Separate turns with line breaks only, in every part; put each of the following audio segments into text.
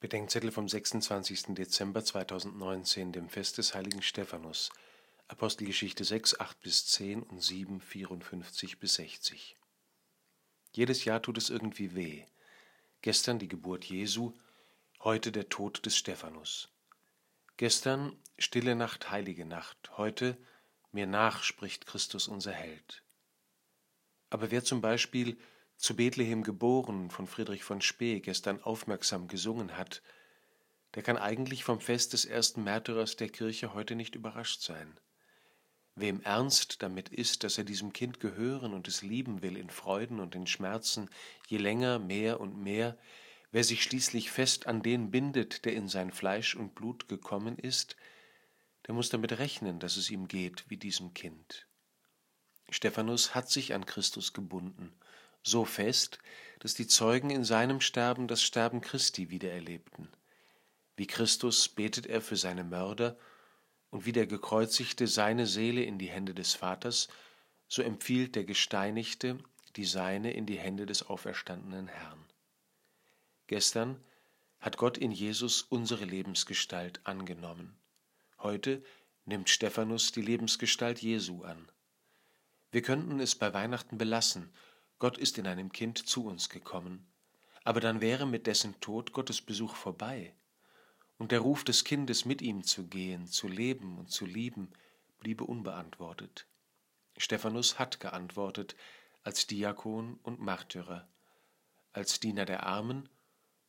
Bedenkzettel vom 26. Dezember 2019, dem Fest des heiligen Stephanus, Apostelgeschichte 6, 8 bis 10 und 7, 54 bis 60. Jedes Jahr tut es irgendwie weh. Gestern die Geburt Jesu, heute der Tod des Stephanus. Gestern stille Nacht, heilige Nacht, heute mir nach spricht Christus unser Held. Aber wer zum Beispiel zu Bethlehem geboren von Friedrich von Spee gestern aufmerksam gesungen hat, der kann eigentlich vom Fest des ersten Märtyrers der Kirche heute nicht überrascht sein. Wem ernst damit ist, dass er diesem Kind gehören und es lieben will in Freuden und in Schmerzen, je länger, mehr und mehr, wer sich schließlich fest an den bindet, der in sein Fleisch und Blut gekommen ist, der muss damit rechnen, dass es ihm geht wie diesem Kind. Stephanus hat sich an Christus gebunden so fest, dass die Zeugen in seinem Sterben das Sterben Christi wiedererlebten. Wie Christus betet er für seine Mörder, und wie der Gekreuzigte seine Seele in die Hände des Vaters, so empfiehlt der Gesteinigte die seine in die Hände des auferstandenen Herrn. Gestern hat Gott in Jesus unsere Lebensgestalt angenommen. Heute nimmt Stephanus die Lebensgestalt Jesu an. Wir könnten es bei Weihnachten belassen Gott ist in einem Kind zu uns gekommen, aber dann wäre mit dessen Tod Gottes Besuch vorbei, und der Ruf des Kindes, mit ihm zu gehen, zu leben und zu lieben, bliebe unbeantwortet. Stephanus hat geantwortet als Diakon und Märtyrer, als Diener der Armen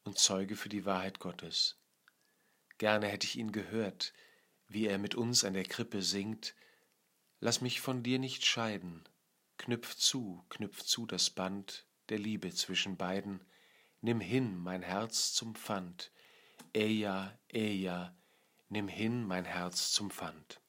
und Zeuge für die Wahrheit Gottes. Gerne hätte ich ihn gehört, wie er mit uns an der Krippe singt, Lass mich von dir nicht scheiden, Knüpf zu, knüpf zu das Band der Liebe zwischen beiden, nimm hin mein Herz zum Pfand, Eja, Eja, nimm hin mein Herz zum Pfand.